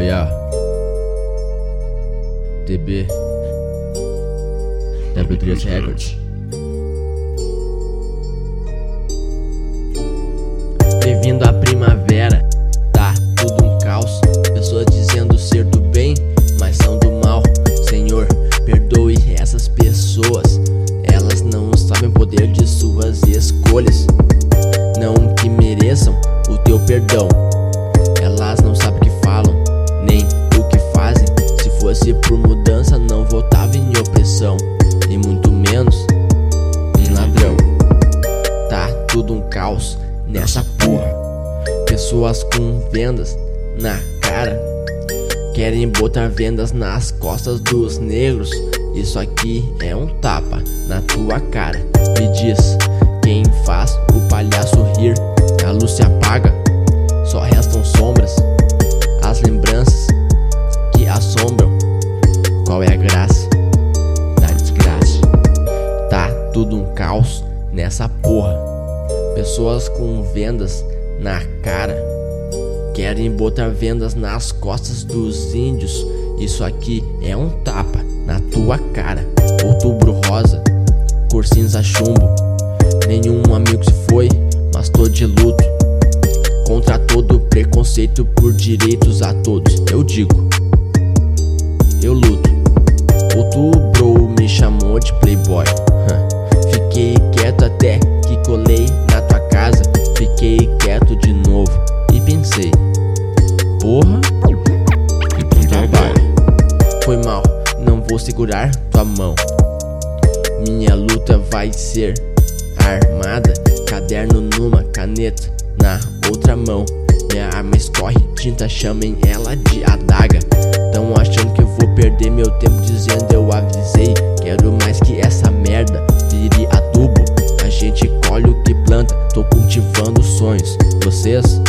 Oh yeah. DB. W3 Records. Bem-vindo à primavera, tá tudo um caos. Pessoas dizendo ser do bem, mas são do mal. Senhor, perdoe essas pessoas. Elas não sabem o poder de suas escolhas. Não que mereçam o teu perdão. Caos nessa porra. Pessoas com vendas na cara querem botar vendas nas costas dos negros. Isso aqui é um tapa na tua cara. Me diz quem faz o palhaço rir. A luz se apaga, só restam sombras. As lembranças que assombram. Qual é a graça da desgraça? Tá tudo um caos nessa porra. Pessoas com vendas na cara querem botar vendas nas costas dos índios. Isso aqui é um tapa na tua cara. Outubro rosa, cor cinza chumbo. Nenhum amigo se foi, mas tô de luto. Contra todo preconceito por direitos a todos. Eu digo, eu luto. Outubro me chamou de playboy. Vou segurar tua mão. Minha luta vai ser armada. Caderno numa caneta, na outra mão. Minha arma escorre tinta, chamem ela de adaga. Tão achando que eu vou perder meu tempo dizendo eu avisei. Quero mais que essa merda vire adubo. A gente colhe o que planta, tô cultivando sonhos. Vocês